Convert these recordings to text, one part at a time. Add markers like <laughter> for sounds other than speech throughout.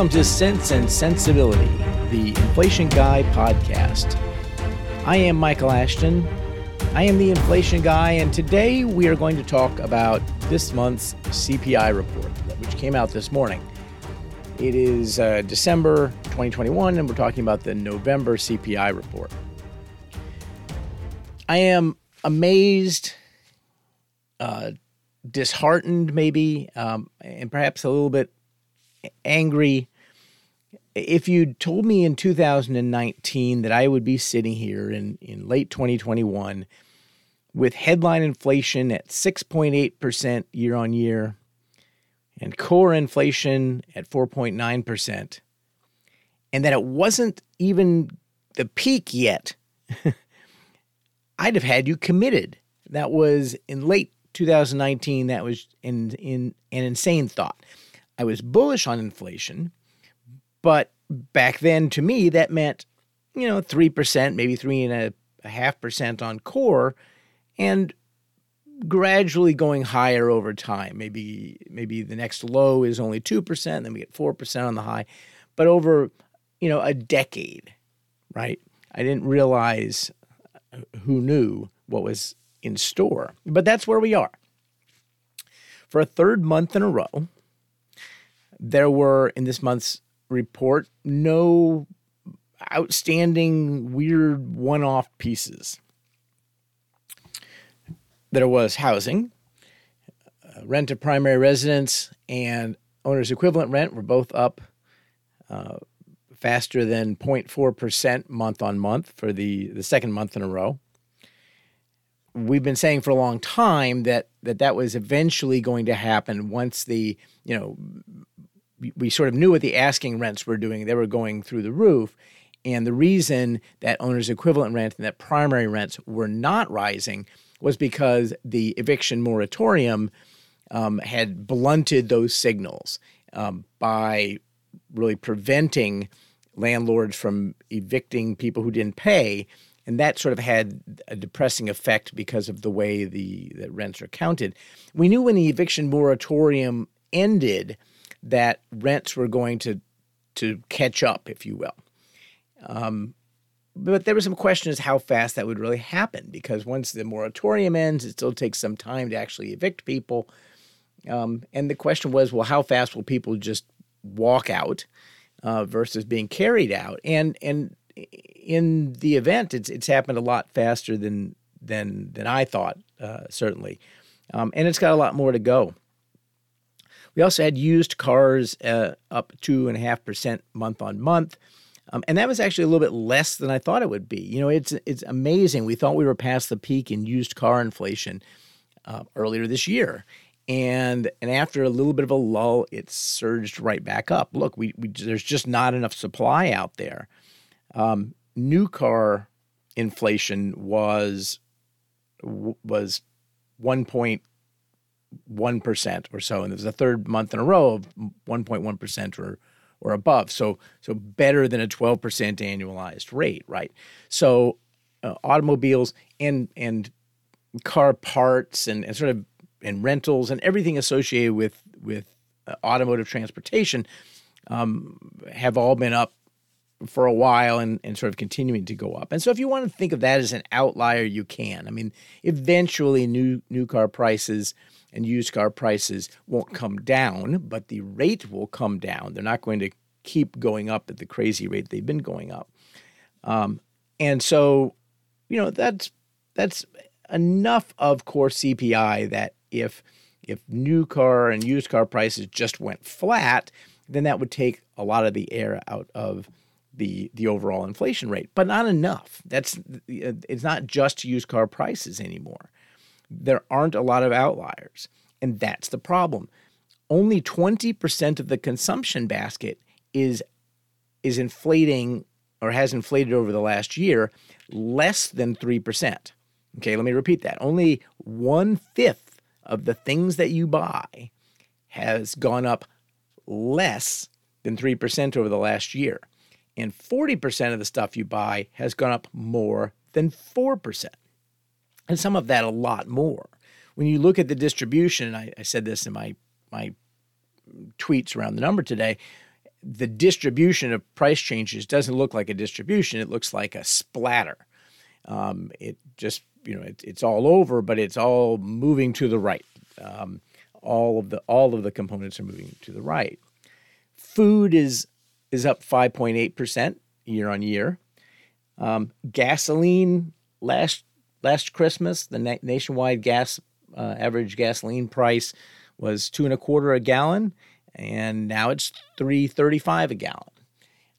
Welcome to Sense and Sensibility, the Inflation Guy podcast. I am Michael Ashton. I am the Inflation Guy, and today we are going to talk about this month's CPI report, which came out this morning. It is uh, December 2021, and we're talking about the November CPI report. I am amazed, uh, disheartened, maybe, um, and perhaps a little bit angry. If you told me in 2019 that I would be sitting here in, in late 2021 with headline inflation at 6.8% year on year and core inflation at 4.9%, and that it wasn't even the peak yet, <laughs> I'd have had you committed. That was in late 2019. That was in, in an insane thought. I was bullish on inflation, but back then to me that meant, you know, 3%, maybe three and a, half percent on core and gradually going higher over time. Maybe maybe the next low is only 2%, then we get 4% on the high. But over, you know, a decade, right? I didn't realize uh, who knew what was in store. But that's where we are. For a third month in a row, there were in this month's report no outstanding, weird one off pieces. There was housing, uh, rent to primary residence, and owner's equivalent rent were both up uh, faster than 0.4% month on month for the, the second month in a row. We've been saying for a long time that, that that was eventually going to happen once the you know we sort of knew what the asking rents were doing. They were going through the roof. And the reason that owner's equivalent rent and that primary rents were not rising was because the eviction moratorium um, had blunted those signals um, by really preventing landlords from evicting people who didn't pay. And that sort of had a depressing effect because of the way the, the rents are counted. We knew when the eviction moratorium ended that rents were going to to catch up, if you will. Um, but there were some questions how fast that would really happen because once the moratorium ends, it still takes some time to actually evict people. Um, and the question was, well, how fast will people just walk out uh, versus being carried out? And and in the event, it's it's happened a lot faster than than than I thought, uh, certainly, um, and it's got a lot more to go. We also had used cars uh, up two and a half percent month on month. Um, and that was actually a little bit less than I thought it would be. You know, it's it's amazing. We thought we were past the peak in used car inflation uh, earlier this year, and and after a little bit of a lull, it surged right back up. Look, we, we there's just not enough supply out there. Um, new car inflation was was one point 1% or so. And it was the third month in a row of 1.1% or, or above. So, so better than a 12% annualized rate, right? So uh, automobiles and, and car parts and, and sort of and rentals and everything associated with, with uh, automotive transportation um, have all been up for a while and, and sort of continuing to go up. And so if you want to think of that as an outlier, you can. I mean, eventually new new car prices – and used car prices won't come down, but the rate will come down. They're not going to keep going up at the crazy rate they've been going up. Um, and so, you know, that's that's enough of core CPI that if if new car and used car prices just went flat, then that would take a lot of the air out of the the overall inflation rate, but not enough. That's it's not just used car prices anymore there aren't a lot of outliers. And that's the problem. Only 20% of the consumption basket is, is inflating or has inflated over the last year less than 3%. Okay, let me repeat that. Only one fifth of the things that you buy has gone up less than 3% over the last year. And 40% of the stuff you buy has gone up more than 4% and some of that a lot more. When you look at the distribution, I, I said this in my my tweets around the number today, the distribution of price changes doesn't look like a distribution; it looks like a splatter. Um, it just you know it, it's all over, but it's all moving to the right. Um, all of the all of the components are moving to the right. Food is is up 5.8 percent year on year. Um, gasoline last last Christmas, the na- nationwide gas uh, average gasoline price was two and a quarter a gallon, and now it's three thirty five a gallon.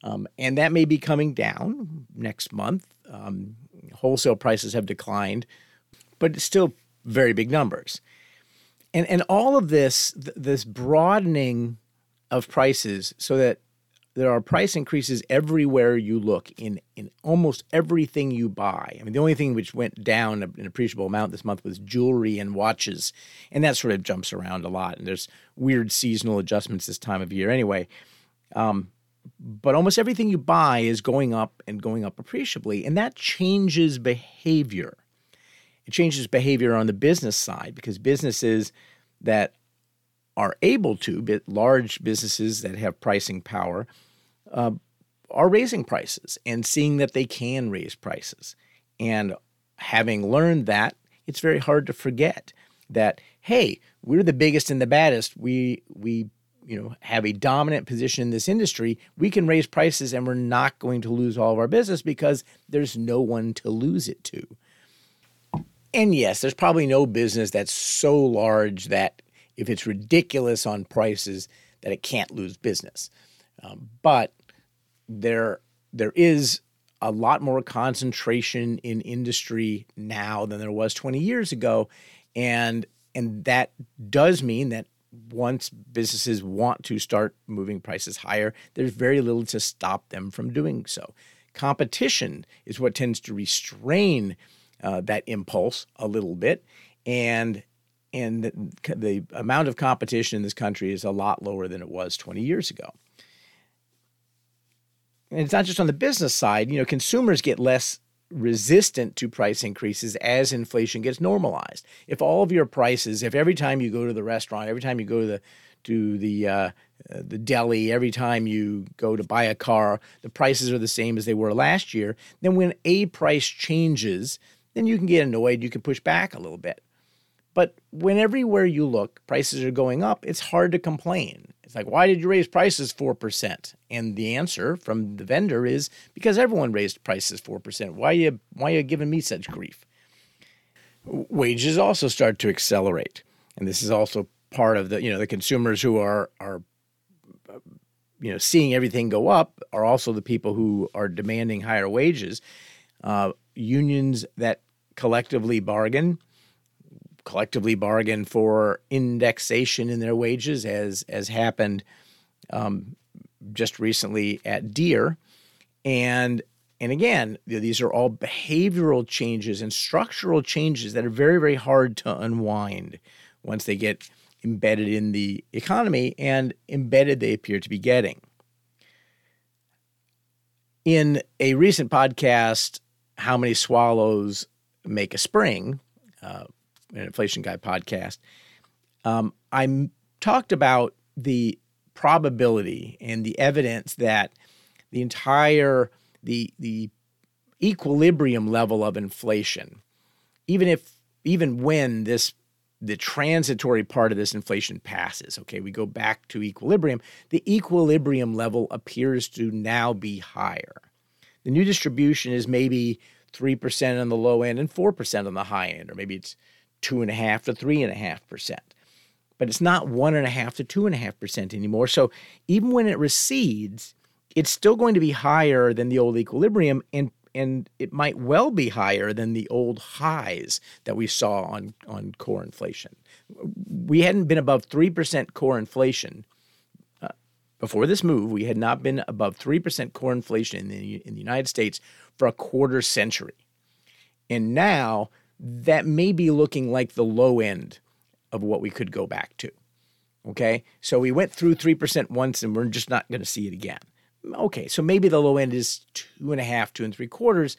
Um, and that may be coming down next month. Um, wholesale prices have declined, but it's still very big numbers. And and all of this th- this broadening of prices so that there are price increases everywhere you look in in almost everything you buy. I mean, the only thing which went down an appreciable amount this month was jewelry and watches, and that sort of jumps around a lot. And there's weird seasonal adjustments this time of year, anyway. Um, but almost everything you buy is going up and going up appreciably, and that changes behavior. It changes behavior on the business side because businesses that are able to, but large businesses that have pricing power, uh, are raising prices and seeing that they can raise prices. And having learned that, it's very hard to forget that, hey, we're the biggest and the baddest. We, we, you know, have a dominant position in this industry. We can raise prices and we're not going to lose all of our business because there's no one to lose it to. And yes, there's probably no business that's so large that if it's ridiculous on prices that it can't lose business. Um, but there there is a lot more concentration in industry now than there was 20 years ago. And and that does mean that once businesses want to start moving prices higher there's very little to stop them from doing so. Competition is what tends to restrain uh, that impulse a little bit. And and the, the amount of competition in this country is a lot lower than it was 20 years ago. And it's not just on the business side, you know, consumers get less resistant to price increases as inflation gets normalized. If all of your prices, if every time you go to the restaurant, every time you go to the to the uh, the deli, every time you go to buy a car, the prices are the same as they were last year, then when a price changes, then you can get annoyed, you can push back a little bit. But when everywhere you look, prices are going up, it's hard to complain. It's like, why did you raise prices 4%? And the answer from the vendor is because everyone raised prices 4%. Why are you, why are you giving me such grief? Wages also start to accelerate. And this is also part of the, you know, the consumers who are, are you know, seeing everything go up are also the people who are demanding higher wages. Uh, unions that collectively bargain collectively bargain for indexation in their wages, as as happened um, just recently at Deere, and and again, these are all behavioral changes and structural changes that are very very hard to unwind once they get embedded in the economy, and embedded they appear to be getting. In a recent podcast, How Many Swallows Make a Spring? Uh, an Inflation Guy podcast, um, I talked about the probability and the evidence that the entire the the equilibrium level of inflation, even if even when this the transitory part of this inflation passes, okay, we go back to equilibrium, the equilibrium level appears to now be higher. The new distribution is maybe 3% on the low end and 4% on the high end, or maybe it's two and a half to three and a half percent. But it's not one and a half to two and a half percent anymore. So even when it recedes, it's still going to be higher than the old equilibrium and and it might well be higher than the old highs that we saw on, on core inflation. We hadn't been above 3% core inflation uh, before this move. We had not been above 3% core inflation in the, in the United States for a quarter century. And now that may be looking like the low end of what we could go back to. Okay. So we went through 3% once and we're just not going to see it again. Okay. So maybe the low end is two and a half, two and three quarters.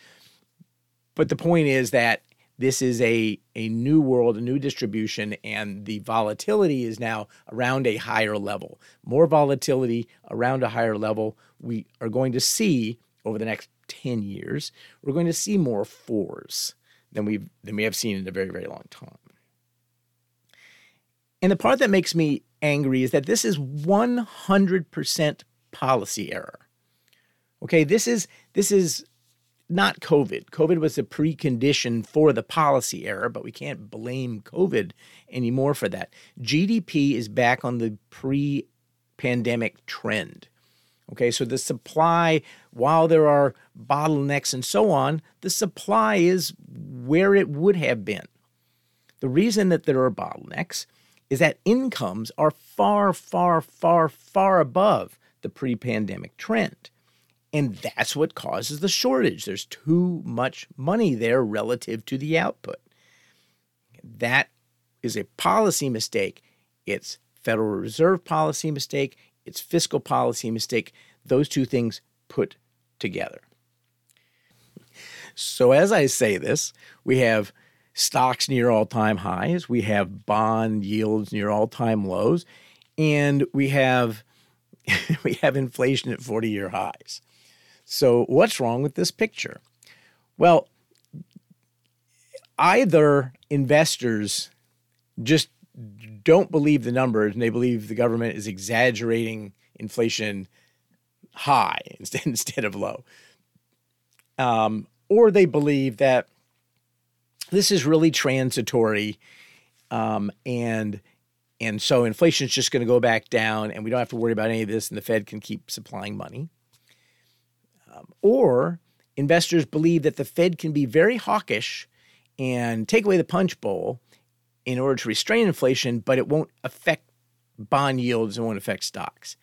But the point is that this is a, a new world, a new distribution, and the volatility is now around a higher level. More volatility around a higher level. We are going to see over the next 10 years, we're going to see more fours than we've than we have seen in a very, very long time. And the part that makes me angry is that this is 100% policy error. Okay, this is this is not COVID. COVID was a precondition for the policy error, but we can't blame COVID anymore for that. GDP is back on the pre pandemic trend. Okay, so the supply, while there are bottlenecks and so on, the supply is where it would have been. The reason that there are bottlenecks is that incomes are far, far, far, far above the pre pandemic trend. And that's what causes the shortage. There's too much money there relative to the output. That is a policy mistake. It's Federal Reserve policy mistake. It's fiscal policy mistake. Those two things put together. So, as I say this, we have stocks near all time highs, we have bond yields near all time lows, and we have <laughs> we have inflation at 40 year highs. So, what's wrong with this picture? Well, either investors just don't believe the numbers and they believe the government is exaggerating inflation high <laughs> instead, instead of low. Um, or they believe that this is really transitory um, and and so inflation is just going to go back down and we don't have to worry about any of this and the Fed can keep supplying money. Um, or investors believe that the Fed can be very hawkish and take away the punch bowl in order to restrain inflation, but it won't affect bond yields and won't affect stocks.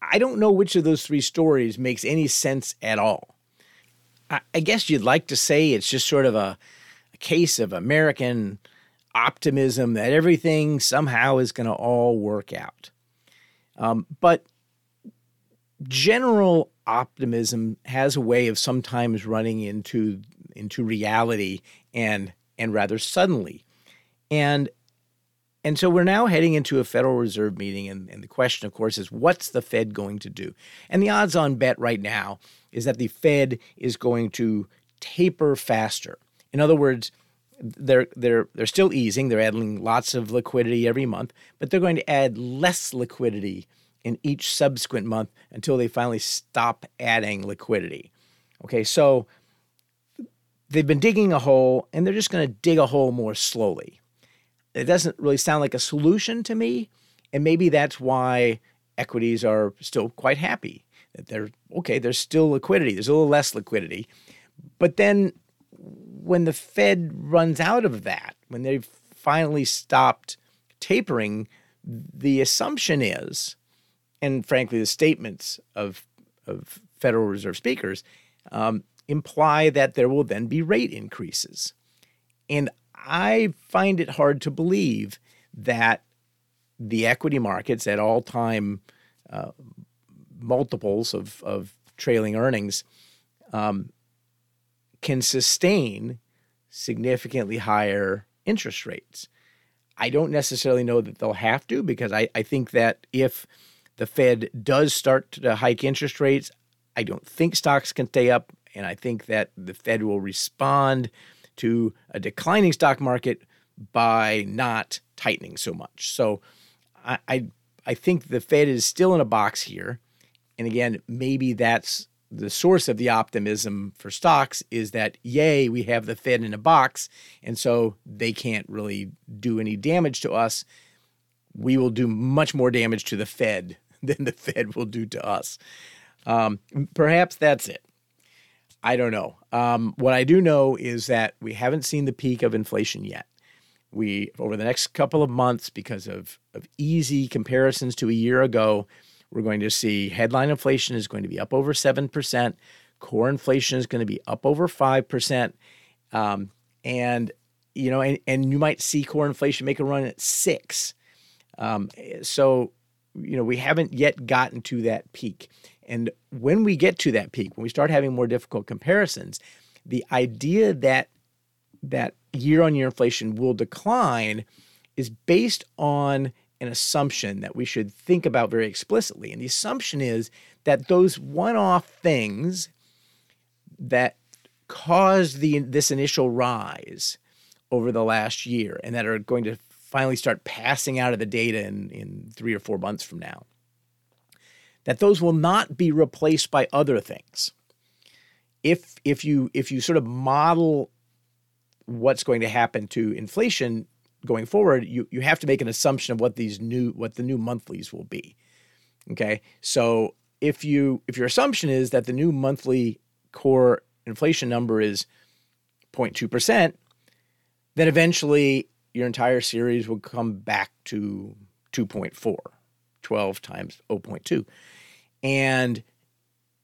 I don't know which of those three stories makes any sense at all. I, I guess you'd like to say it's just sort of a, a case of American optimism that everything somehow is going to all work out. Um, but general optimism has a way of sometimes running into into reality and and rather suddenly. And and so we're now heading into a Federal Reserve meeting, and, and the question, of course, is what's the Fed going to do? And the odds on bet right now is that the Fed is going to taper faster. In other words, they're they're they're still easing. They're adding lots of liquidity every month, but they're going to add less liquidity in each subsequent month until they finally stop adding liquidity. Okay, so they've been digging a hole and they're just going to dig a hole more slowly it doesn't really sound like a solution to me. And maybe that's why equities are still quite happy that they're okay, there's still liquidity, there's a little less liquidity. But then when the Fed runs out of that, when they've finally stopped tapering, the assumption is, and frankly, the statements of, of Federal Reserve speakers um, imply that there will then be rate increases. And I find it hard to believe that the equity markets at all time uh, multiples of, of trailing earnings um, can sustain significantly higher interest rates. I don't necessarily know that they'll have to because I, I think that if the Fed does start to hike interest rates, I don't think stocks can stay up. And I think that the Fed will respond to a declining stock market by not tightening so much. So I, I, I think the Fed is still in a box here. And again, maybe that's the source of the optimism for stocks is that, yay, we have the Fed in a box. And so they can't really do any damage to us. We will do much more damage to the Fed <laughs> than the Fed will do to us. Um, perhaps that's it. I don't know. Um, what I do know is that we haven't seen the peak of inflation yet. We over the next couple of months, because of, of easy comparisons to a year ago, we're going to see headline inflation is going to be up over seven percent. Core inflation is going to be up over five percent, um, and you know, and, and you might see core inflation make a run at six. Um, so, you know, we haven't yet gotten to that peak. And when we get to that peak, when we start having more difficult comparisons, the idea that that year on year inflation will decline is based on an assumption that we should think about very explicitly. And the assumption is that those one off things that caused the, this initial rise over the last year and that are going to finally start passing out of the data in, in three or four months from now, that those will not be replaced by other things. If, if, you, if you sort of model what's going to happen to inflation going forward, you, you have to make an assumption of what these new what the new monthlies will be. Okay. So if you if your assumption is that the new monthly core inflation number is 0.2%, then eventually your entire series will come back to 2.4, 12 times 0.2. And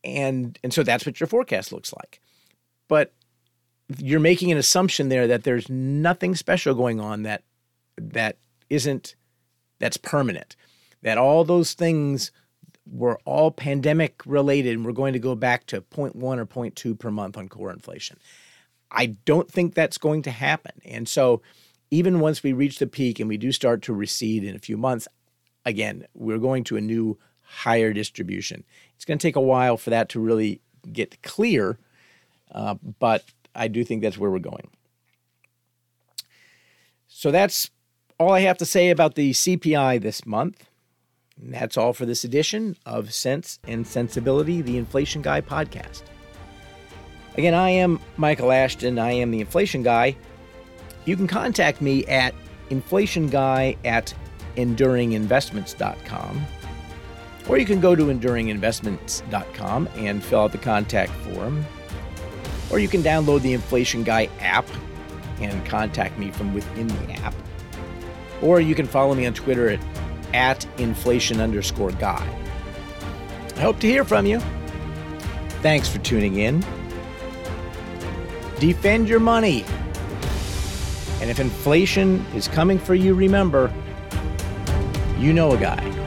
and and so that's what your forecast looks like. But you're making an assumption there that there's nothing special going on that that isn't that's permanent. That all those things were all pandemic related and we're going to go back to 0.1 or 0.2 per month on core inflation. I don't think that's going to happen. And so even once we reach the peak and we do start to recede in a few months, again, we're going to a new higher distribution. It's going to take a while for that to really get clear, uh, but I do think that's where we're going. So that's all I have to say about the CPI this month. And that's all for this edition of Sense and Sensibility, the Inflation Guy podcast. Again, I am Michael Ashton. I am the Inflation Guy. You can contact me at inflationguy at enduringinvestments.com. Or you can go to enduringinvestments.com and fill out the contact form. Or you can download the Inflation Guy app and contact me from within the app. Or you can follow me on Twitter at, at inflation underscore guy. I hope to hear from you. Thanks for tuning in. Defend your money. And if inflation is coming for you, remember, you know a guy.